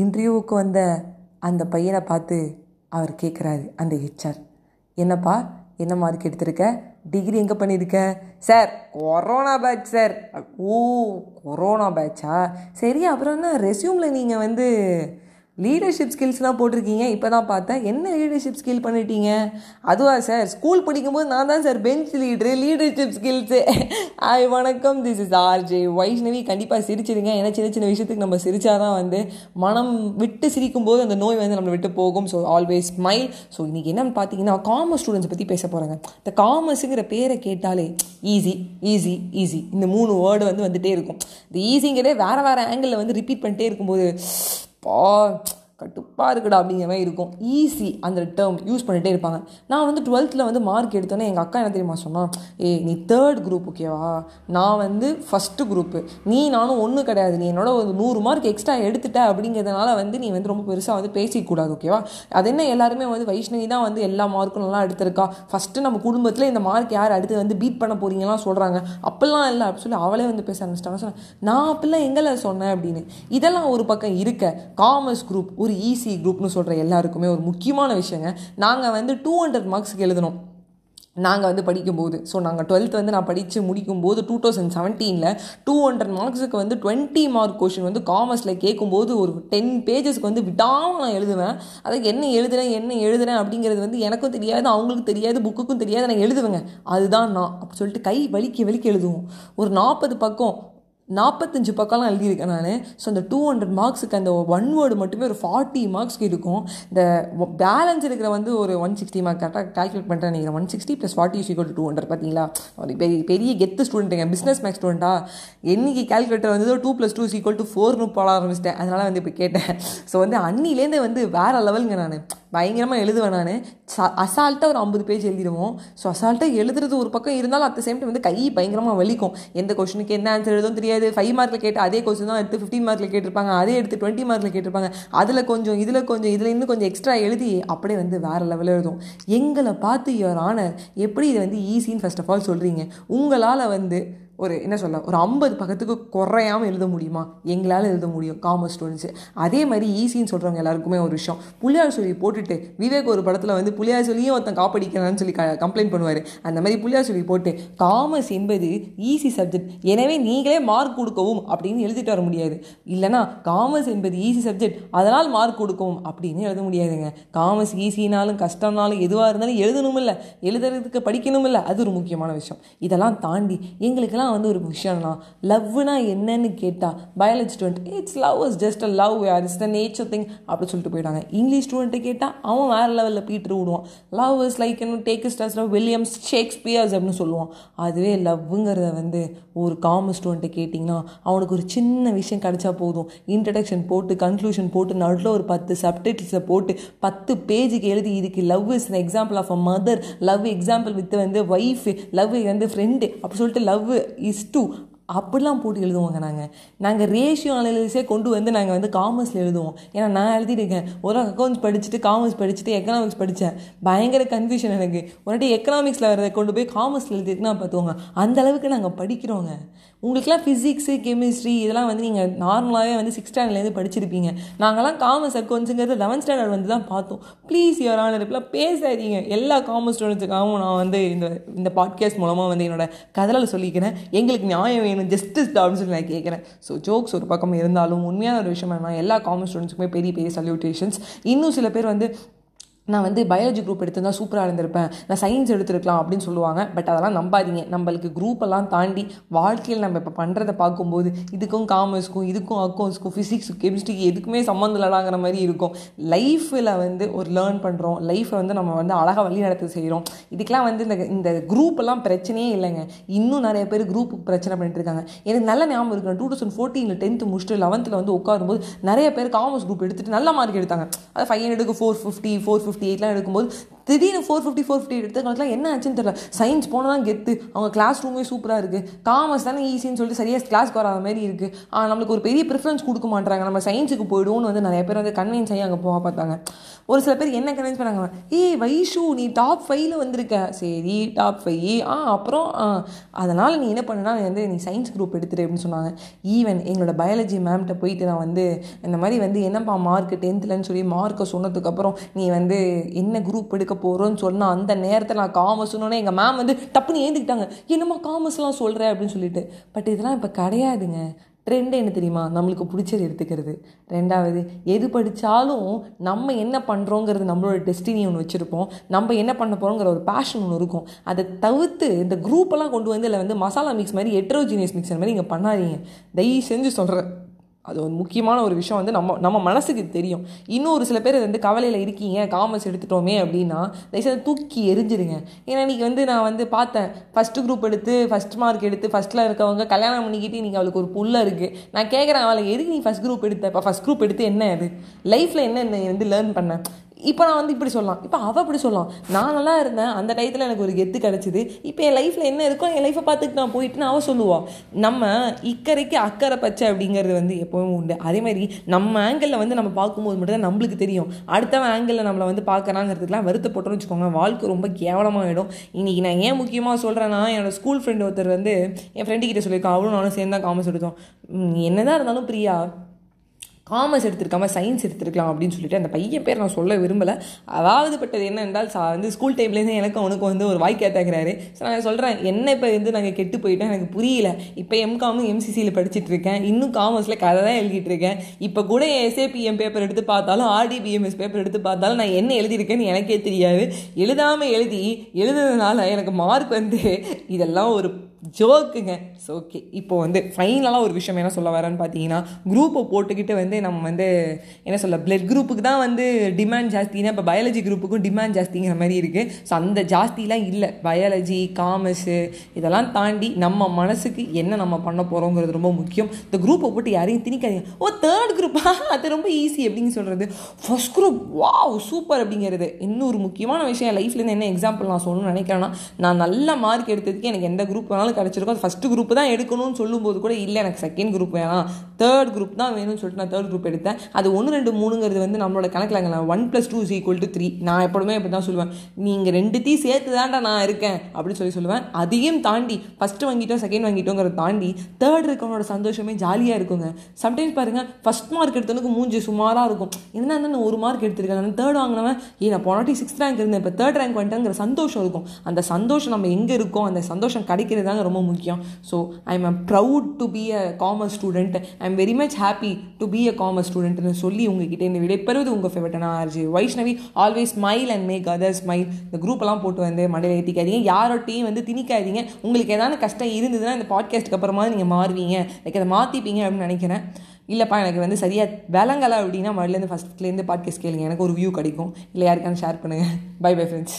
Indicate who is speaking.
Speaker 1: இன்டர்வியூவுக்கு வந்த அந்த பையனை பார்த்து அவர் கேட்குறாரு அந்த ஹெச்ஆர் என்னப்பா என்ன மார்க் எடுத்திருக்க? டிகிரி எங்கே பண்ணியிருக்க? Sir corona batch sir. Oh corona பேட்சா சரி அப்புறம் என்ன ரெஸ்யூமில் நீங்கள் வந்து லீடர்ஷிப் ஸ்கில்ஸ்லாம் போட்டிருக்கீங்க. இப்போ தான் பார்த்தேன். என்ன லீடர்ஷிப் ஸ்கில் பண்ணிட்டீங்க? அதுவா சார் ஸ்கூல் படிக்கும்போது நான் தான் sir bench leader leadership skills ஆய் வணக்கம். திஸ் இஸ் ஆர்ஜே வைஷ்ணவி கண்டிப்பாக சிரிச்சிருங்க. ஏன்னா சின்ன சின்ன விஷயத்துக்கு நம்ம சிரித்தாதான் வந்து மனம் விட்டு சிரிக்கும்போது அந்த நோய் வந்து நம்மளை விட்டு போகும். ஸோ ஆல்வேஸ் ஸ்மைல் ஸோ இன்றைக்கி என்னன்னு பார்த்தீங்கன்னா காமர்ஸ் ஸ்டூடெண்ட்ஸை பற்றி பேச போகிறாங்க இந்த காமர்ஸுங்கிற பேரை கேட்டாலே ஈஸி ஈஸி ஈஸி இந்த மூணு வேர்டு வந்து வந்துகிட்டே இருக்கும். இந்த ஈஸிங்கிறதே வேறு வேறு ஆங்கிளில் வந்து ரிப்பீட் பண்ணிட்டே இருக்கும்போது பா கட்டுப்பாக இருக்குடா அப்படிங்கிற மாதிரி இருக்கும். ஈஸி அந்த டேர்ம் யூஸ் பண்ணிகிட்டே இருப்பாங்க. நான் வந்து டுவெல்த்தில் வந்து மார்க் எடுத்தோன்னே எங்கள் அக்கா என்ன தெரியுமா சொன்னான் ஏ நீ தேர்ட் குரூப் ஓகேவா நான் வந்து ஃபஸ்ட்டு குரூப்பு நீ நானும் ஒன்றும் கிடையாது. நீ என்னோட ஒரு நூறு மார்க் எக்ஸ்ட்ரா எடுத்துட்ட அப்படிங்கிறதுனால வந்து நீ வந்து ரொம்ப பெருசாக வந்து பேசிக்கூடாது ஓகேவா அது என்ன எல்லாருமே வந்து வைஷ்ணவி தான் வந்து எல்லா மார்க்கும் நல்லா எடுத்திருக்கா. ஃபஸ்ட்டு நம்ம குடும்பத்தில் இந்த மார்க் யார் அடுத்து வந்து பீட் பண்ண போகிறீங்கலாம் சொல்கிறாங்க அப்பெல்லாம் இல்லை அப்படின்னு சொல்லி அவளே வந்து பேச ஆரம்பிச்சிட்டாங்க. சொன்னேன் நான் அப்பெல்லாம் எங்களை சொன்னேன் அப்படின்னு. இதெல்லாம் ஒரு பக்கம் இருக்க. காமர்ஸ் குரூப் ஒரு ஈஸி குரூப்னு சொல்கிற எல்லாருக்குமே ஒரு முக்கியமான விஷயங்க. நாங்கள் வந்து டூ ஹண்ட்ரட் மார்க்ஸ்க்கு எழுதணும். நாங்கள் வந்து படிக்கும்போது. ஸோ நாங்கள் டுவெல்த் வந்து நான் படித்து முடிக்கும்போது டூ தௌசண்ட் செவன்டீனில் டூ ஹண்ட்ரட் மார்க்ஸுக்கு வந்து டுவெண்ட்டி மார்க் கொஷின் வந்து காமர்ஸில் கேட்கும்போது ஒரு டென் பேஜஸ்க்கு வந்து விடாமல் நான் எழுதுவேன். அதுக்கு என்ன எழுதுறேன் என்ன எழுதுறேன் அப்படிங்கிறது வந்து எனக்கும் தெரியாது அவங்களுக்கு தெரியாது புக்குக்கும் தெரியாது நான் எழுதுவேங்க. அதுதான் நான். அப்படி சொல்லிட்டு கை வலிக்க வலிக்க எழுதுவோம். ஒரு நாற்பது பக்கம் நாற்பத்தஞ்சு பக்கம்லாம் எழுதியிருக்கேன் நான். ஸோ அந்த டூ ஹண்ட்ரட் மார்க்ஸுக்கு அந்த ஒன் வேர்டு மட்டுமே ஒரு ஃபார்ட்டி மார்க்ஸ்க்கு இருக்கும். இந்த பேலன்ஸ் இருக்கிற வந்து ஒரு ஒன் சிக்ஸ்டி மார்க் கரெக்டாக கால்குலேட் பண்ணுறேன் நீங்கள் one sixty plus forty equal to hundred பார்த்தீங்களா ஒரு பெரிய பெரிய கெத்து ஸ்டூடெண்ட்டுங்க பிஸ்னஸ் மேக்ஸ் ஸ்டூடெண்ட்டா என்னைக்கு கால்குலேட்டர் வந்து two plus two equal to ஃபோர்னு போட ஆரம்பிச்சிட்டேன். அதனால் வந்து இப்போ கேட்டேன். ஸோ வந்து அன்னிலேருந்து வந்து வேறு லெவலுங்க நான். பயங்கரமாக எழுதுவேன் நான். ச அசால்ட்டாக ஒரு ஐம்பது பேஜ் எழுதிடுவோம். ஸோ அசால்ட்டாக எழுதுறது ஒரு பக்கம் இருந்தாலும் அட் சேம் டைம் வந்து கை பயங்கரமாக வலிக்கும். எந்த கொஷனுக்கு என்ன ஆன்சர் எழுதும் தெரியாது. ஃபைவ் மார்க்கில் கேட்டு அதே கொஸ்டின் தான் எடுத்து ஃபிஃப்டீன் மார்க்கில் கேட்டிருப்பாங்க. அதே எடுத்து டுவெண்ட்டி மார்க்கில் கேட்டிருப்பாங்க. அதில் கொஞ்சம் இதில் கொஞ்சம் இதில் இன்னும் கொஞ்சம் எக்ஸ்ட்ரா எழுதி அப்படியே வந்து வேறு லெவலில் எழுதும் எங்களை பார்த்து யுவர் ஆனர் எப்படி இதை வந்து ஈஸின்னு ஃபர்ஸ்ட் ஆஃப் ஆல் சொல்கிறீங்க உங்களால் வந்து ஒரு என்ன சொல்ல ஒரு ஐம்பது பக்கத்துக்கு குறையாமல் எழுத முடியுமா? எங்களால் எழுத முடியும். காமர்ஸ் ஸ்டூடெண்ட்ஸு அதே மாதிரி ஈஸின்னு சொல்கிறவங்க எல்லாருக்குமே ஒரு விஷயம். புளியார் சொல்லி போட்டுட்டு விவேக் ஒரு படத்தில் வந்து புளியார் சொல்லியும் ஒருத்தன் காப்படிக்கிறான்னு சொல்லி க கம்ப்ளைண்ட் பண்ணுவார். அந்த மாதிரி புளியார் சொல்லி போட்டு காமர்ஸ் என்பது ஈஸி சப்ஜெக்ட் எனவே நீங்களே மார்க் கொடுக்கவும் அப்படின்னு எழுதிட்டு வர முடியாது. இல்லைனா காமர்ஸ் என்பது ஈஸி சப்ஜெக்ட் அதனால் மார்க் கொடுக்கவும் அப்படின்னு எழுத முடியாதுங்க. காமர்ஸ் ஈஸினாலும் கஷ்டம்னாலும் எதுவாக இருந்தாலும் எழுதணும் இல்லை எழுதுறதுக்கு படிக்கணும் இல்லை அது ஒரு முக்கியமான விஷயம். இதெல்லாம் தாண்டி எங்களுக்கெல்லாம் தான் வந்து ஒரு விஷயம்னா லவ்னா என்னன்னு கேட்டால் biology student it's love is just a love யார் இட்ஸ் த நேச்சர் திங் அப்படின்னு சொல்லிட்டு போயிட்டாங்க இங்கிலீஷ் ஸ்டூடெண்ட்டை கேட்டால் அவன் வேறு லெவலில் பீட்ரு விடுவான் லவ் இஸ் லைக் என்ன take stars love Williams Shakespeare's அப்படின்னு சொல்லுவான். அதுவே லவ்ங்கிறத வந்து ஒரு காமர்ஸ் ஸ்டூடெண்ட்டை கேட்டிங்கன்னா அவனுக்கு ஒரு சின்ன விஷயம் கிடைச்சா போதும். இன்ட்ரடக்ஷன் போட்டு கன்க்ளூஷன் போட்டு நடுவில் ஒரு பத்து சப்டைட்டில்ஸை போட்டு பத்து பேஜுக்கு எழுதி இதுக்கு love is example of a mother love example with வந்து ஒய்ஃப் லவ் வந்து ஃப்ரெண்டு அப்படி சொல்லிட்டு லவ் இஸ் டூ அப்படிலாம் போட்டு எழுதுவோங்க நாங்கள் நாங்கள் ரேஷியோ அனாலிசிஸே கொண்டு வந்து நாங்கள் வந்து காமர்ஸில் எழுதுவோம். ஏன்னா நான் எழுதியிருக்கேன் ஒரு அக்கௌண்ட்ஸ் படிச்சுட்டு காமர்ஸ் படிச்சுட்டு எக்கனாமிக்ஸ் படித்தேன் பயங்கர கன்ஃபியூஷன் எனக்கு. ஒரு எக்கனாமிக்ஸில் வரதை கொண்டு போய் காமர்ஸில் எழுதிருக்குன்னா பார்த்துவோங்க அந்த அளவுக்கு நாங்கள் படிக்கிறோங்க. உங்களுக்குலாம் ஃபிசிக்ஸு கெமிஸ்ட்ரி இதெல்லாம் வந்து நீங்கள் நார்மலாகவே வந்து சிக்ஸ் ஸ்டாண்டர்ட்லேருந்து படிச்சிருப்பீங்க. நாங்களாம் காமர்ஸ் அக்கௌண்ட்ஸுங்கிறது லெவன்த் ஸ்டாண்டர்ட் வந்து தான் பார்த்தோம். ப்ளீஸ் யுவர் ஆனர் பேசாதீங்க. எல்லா காமர்ஸ் ஸ்டூடெண்ட்ஸுக்காகவும் நான் வந்து இந்த இந்த பாட்காஸ்ட் மூலமாக வந்து என்னோட கதலில் சொல்லிக்கிறேன். எங்களுக்கு நியாயம் வேணும் ஜஸ்டிஸ் அப்படின்னு சொல்லி நான் கேட்குறேன். ஸோ ஜோக்ஸ் ஒரு பக்கம் இருந்தாலும் உண்மையான ஒரு விஷயம் என்ன எல்லா காமர்ஸ் ஸ்டூடெண்ட்ஸுக்குமே பெரிய பெரிய சல்யூட்டேஷன்ஸ் இன்னும் சில பேர் வந்து நான் வந்து பயாலஜி குரூப் எடுத்திருந்தால் சூப்பராக இருந்திருப்பேன். நான் சயின்ஸ் எடுத்திருக்கலாம் அப்படின்னு சொல்லுவாங்க. பட் அதெல்லாம் நம்பாதீங்க. நம்மளுக்கு குரூப் எல்லாம் தாண்டி வாழ்க்கையில் நம்ம இப்போ பண்ணுறதை பார்க்கும்போது இதுக்கும் காமர்ஸ்க்கும் இதுக்கும் அக்கௌண்ட்ஸ்க்கும் ஃபிசிக்ஸ் கெமிஸ்ட்ரிக்கு எதுக்குமே சம்மந்தம் இல்லடாங்கிற மாதிரி இருக்கும். லைஃப்பில் வந்து ஒரு லேர்ன் பண்ணுறோம் லைஃப்பை வந்து நம்ம வந்து அழகாக வழி நடத்த செய்கிறோம் இதுக்கெலாம் வந்து இந்த இந்த குரூப்பெல்லாம் பிரச்சனையே இல்லைங்க. இன்னும் நிறைய பேர் குரூப் பிரச்சனை பண்ணிட்டு இருக்காங்க. எனக்கு நல்ல ஞாபகம் இருக்கு. டூ தௌசண்ட் ஃபோர்டீனில் டென்த்து முடிச்சுட்டு லெவன்த்தில் வந்து உட்காரும்போது நிறைய பேர் காமர்ஸ் குரூப் எடுத்துகிட்டு நல்ல மார்க் எடுத்தாங்க. அது ஃபைவ் ஹண்ட்ரடுக்கு four fifty four fifty fifty எயிட்லாம் எடுக்கும்போது திடீர்னு ஃபோர் ஃபிஃப்டி ஃபோர் ஃபிஃப்டி எடுத்த காலத்தில் என்ன ஆச்சுன்னு தெரியல. சயின்ஸ் போனால் தான் கெத்து. அவங்க கிளாஸ் ரூமே சூப்பராக இருக்குது காமர்ஸ் தானே ஈஸின்னு சொல்லிட்டு சரியாக கிளாஸ்க்கு வராத மாதிரி இருக்குது ஆனால் நம்மளுக்கு ஒரு பெரிய ப்ரிஃபரன்ஸ் கொடுக்க மாட்டாங்க நம்ம சயின்ஸுக்கு போய்டுவோம்னு வந்து நிறைய பேர் வந்து கன்வின்ஸ் ஆகி அங்கே போக பார்த்தாங்க. ஒரு சில பேர் என்ன கன்வின்ஸ் பண்ணாங்க? ஏய் வைஷு நீ டாப் ஃபைவ்ல வந்திருக்க. சரி டாப் ஃபைவ் ஆ அப்புறம் அதனால் நீ என்ன பண்ணுனா வந்து நீ சயின்ஸ் குரூப் எடுத்துரு அப்படின்னு சொன்னாங்க. ஈவன் எங்களோட பயாலஜி மேம்கிட்ட போயிட்டு நான் வந்து இந்த மாதிரி வந்து என்னப்பா மார்க் டென்த்துலன்னு சொல்லி மார்க்கை சொன்னதுக்கப்புறம் நீ வந்து என்ன குரூப் எடுக்க போகிறோன்னு சொன்னால் அந்த நேரத்தில் நான் காமர்ஸ் சொன்னோன்னே எங்கள் மேம் வந்து டப்புன்னு ஏந்துக்கிட்டாங்க. என்னம்மா காமர்ஸ்லாம் சொல்கிறேன் அப்படின்னு சொல்லிட்டு. பட் இதெல்லாம் இப்போ கிடையாதுங்க. ட்ரெண்ட் என்ன தெரியுமா? நம்மளுக்கு பிடிச்சது எடுத்துக்கிறது. ரெண்டாவது எது படித்தாலும் நம்ம என்ன பண்ணுறோங்கிறது நம்மளோட டெஸ்டினி ஒன்று வச்சுருப்போம். நம்ம என்ன பண்ண போகிறோங்கிற ஒரு பேஷன் ஒன்று இருக்கும். அதை தவிர்த்து இந்த குரூப்பெல்லாம் கொண்டு வந்து இல்லை வந்து மசாலா மிக்ஸ் மாதிரி எட்ரோஜினியஸ் மிக்சர் மாதிரி இங்கே பண்ணாதீங்க. தயவு செஞ்சு சொல்கிறேன் அது ஒரு முக்கியமான ஒரு விஷயம் வந்து நம்ம நம்ம மனசுக்கு தெரியும். இன்னும் ஒரு சில பேர் வந்து கவலையில் இருக்கீங்க காமர்ஸ் எடுத்துட்டோமே அப்படின்னா தயவுசெய்து தூக்கி எரிஞ்சிருங்க ஏன்னா இன்றைக்கி வந்து நான் வந்து பார்த்தேன் ஃபஸ்ட்டு குரூப் எடுத்து ஃபஸ்ட் மார்க் எடுத்து ஃபஸ்ட்டில் இருக்கவங்க கல்யாணம் பண்ணிக்கிட்டு இன்றைக்கி அவளுக்கு ஒரு புல்ல இருக்குது நான் கேட்குறேன் அவளை எதுக்கு நீ ஃபஸ்ட் குரூப் எடுத்த? இப்போ ஃபஸ்ட் குரூப் எடுத்து என்ன அது லைஃப்பில் என்ன நீ வந்து லேர்ன் பண்ணேன் இப்போ நான் வந்து இப்படி சொல்லலாம். இப்போ அவள் இப்படி சொல்லலாம். நான் நல்லா இருந்தேன். அந்த டயத்தில் எனக்கு ஒரு கெத்து கிடச்சிது. இப்போ என் லைஃப்பில் என்ன இருக்கோ என் லைஃப்பை பார்த்துட்டு நான் போயிட்டுன்னு அவள் சொல்லுவாள் நம்ம இக்கரைக்கு அக்கறை பச்சை அப்படிங்கிறது வந்து எப்போவும் உண்டு. அதே மாதிரி நம்ம ஆங்கிளில் வந்து நம்ம பார்க்கும்போது மட்டும் தான் நம்மளுக்கு தெரியும். அடுத்தவன் ஆங்கிளில் நம்மளை வந்து பார்க்குறாங்கிறதுக்குலாம் வருத்தப்பட்டோம்னு வச்சுக்கோங்க வாழ்க்கை ரொம்ப கேவலமாகிடும் இன்றைக்கி நான் ஏன் முக்கியமாக சொல்கிறேன்னா என்னோடய ஸ்கூல் ஃப்ரெண்டு ஒருத்தர் வந்து என் ஃப்ரெண்டு கிட்டே சொல்லியிருக்கான். அவளும் நானும் சேர்ந்து தான் காமர்ஸ் எடுத்தோம். என்னதான் இருந்தாலும் பிரியா காமர்ஸ் எடுத்திருக்காம சயின்ஸ் எடுத்திருக்கலாம் அப்படின்னு சொல்லிட்டு அந்த பையன் பேர் நான் சொல்ல விரும்பலை. அதாவது பட்டது என்ன என்றால் சா வந்து ஸ்கூல் டைம்லேருந்து எனக்கு அவனுக்கு வந்து ஒரு வாய்க்கா தேக்கிறாரு ஸோ நான் சொல்கிறேன் என்ன இப்போ வந்து நாங்கள் கெட்டு போயிட்டோம் எனக்கு புரியல. இப்போ எம்காமும் எம்சிசியில் படிச்சுட்டு இருக்கேன். இன்னும் காமர்ஸில் கதை தான் எழுதிட்டு இருக்கேன். இப்போ கூட எஸ்ஏபிஎம் பேப்பர் எடுத்து பார்த்தாலும் ஆர்டிபிஎம்எஸ் பேப்பர் எடுத்து பார்த்தாலும் நான் என்ன எழுதியிருக்கேன்னு எனக்கே தெரியாது. எழுதாமல் எழுதி எழுதுனதுனால எனக்கு மார்க் வந்து இதெல்லாம் ஒரு ஜோக்குங்க. ஸோ ஓகே இப்போ வந்து ஃபைனலாக ஒரு விஷயம் என்ன சொல்ல வரேன்னு பார்த்தீங்கன்னா குரூப்பை போட்டுக்கிட்டு வந்து நம்ம வந்து என்ன சொல்ல பிளட் குரூப்புக்கு தான் வந்து டிமாண்ட் ஜாஸ்தினா இப்போ பயாலஜி குரூப்புக்கும் டிமாண்ட் ஜாஸ்திங்கிற மாதிரி இருக்குது ஸோ அந்த ஜாஸ்திலாம் இல்லை. பயாலஜி காமர்ஸு இதெல்லாம் தாண்டி நம்ம மனசுக்கு என்ன நம்ம பண்ண போகிறோங்கிறது ரொம்ப முக்கியம். இந்த குரூப்பை போட்டு யாரையும் திணிக்காதீங்க. ஓ தேர்ட் குரூப்பா அது ரொம்ப ஈஸி அப்படின்னு சொல்கிறது ஃபஸ்ட் குரூப் வாவ் சூப்பர் அப்படிங்கிறது. இன்னொரு முக்கியமான விஷயம் லைஃப்லேருந்து என்ன எக்ஸாம்பிள் நான் சொல்லணும்னு நினைக்கிறேன்னா நான் நல்ல மார்க் எடுத்ததுக்கு எனக்கு எந்த குரூப் வேணாலும் கிடச்சிருக்கும் அது ஃபஸ்ட்டு குரூப் தான் எடுக்கணும்னு சொல்லும்போது கூட இல்லை எனக்கு செகண்ட் குரூப் வேணாம். தேர்ட் குரூப் தான் வேணும்னு சொல்லிட்டு நான் தேர்ட் குரூப் எடுத்தேன். அது ஒன்று ரெண்டு மூணுங்கிறது வந்து நம்மளோட கணக்கில் நான் one plus two is equal to three நான் எப்பவுமே இப்படி தான் சொல்லுவேன். நீங்கள் ரெண்டுத்தையும் சேர்த்து தான்டா நான் இருக்கேன் அப்படின்னு சொல்லி சொல்லுவேன். அதையும் தாண்டி ஃபஸ்ட்டு வாங்கிட்டோம் செகண்ட் வாங்கிட்டோங்கிறத தாண்டி தேர்ட் இருக்கவனோட சந்தோஷமே ஜாலியாக இருக்குங்க. சம்டைம்ஸ் பாருங்கள் ஃபஸ்ட் மார்க் எடுத்தவனுக்கு மூஞ்சி சுமாராக இருக்கும். என்ன நான் ஒரு மார்க் எடுத்திருக்கேன் நான் தேர்ட் வாங்கினவன் ஏ நான் போனாட்டி சிக்ஸ்த் ரேங்க் இருந்தேன் இப்போ தேர்ட் ரேங்க் வந்துட்டேங்கிற சந்தோஷம் இருக்கும். அந்த சந்தோஷம் நம்ம எங்கே இருக்கோம் அந்த சந்தோஷம் கிடைக்கிறது தாங்க ரொம்ப முக்கியம். So I am proud to be a commerce student I am very much happy to be a commerce ஸ்டூடெண்ட்னு சொல்லி உங்ககிட்ட இந்த விடைபெறுவது உங்கள் ஃபேவரட்டான RG. Vaishnavi always smile and make other smile இந்த குரூப்பெல்லாம் போட்டு வந்து மடையில் ஏற்றிக்காதீங்க யாரோட்டையும் வந்து திணிக்காதீங்க. உங்களுக்கு ஏதாவது கஷ்டம் இருந்ததுன்னா இந்த பாட்காஸ்ட்டுக்கு அப்புறமா நீங்கள் மாறுவீங்க. லைக் அதை மாற்றிப்பீங்க அப்படின்னு நினைக்கிறேன். இல்லைப்பா எனக்கு வந்து சரியாக விளங்கலை அப்படின்னா மறுலேருந்து ஃபஸ்ட்லேருந்து பாட்காஸ்ட் கேளுங்க. எனக்கு ஒரு வியூ கிடைக்கும். இல்லை யாருக்கான ஷேர் பண்ணுங்கள் பை பை ஃப்ரெண்ட்ஸ்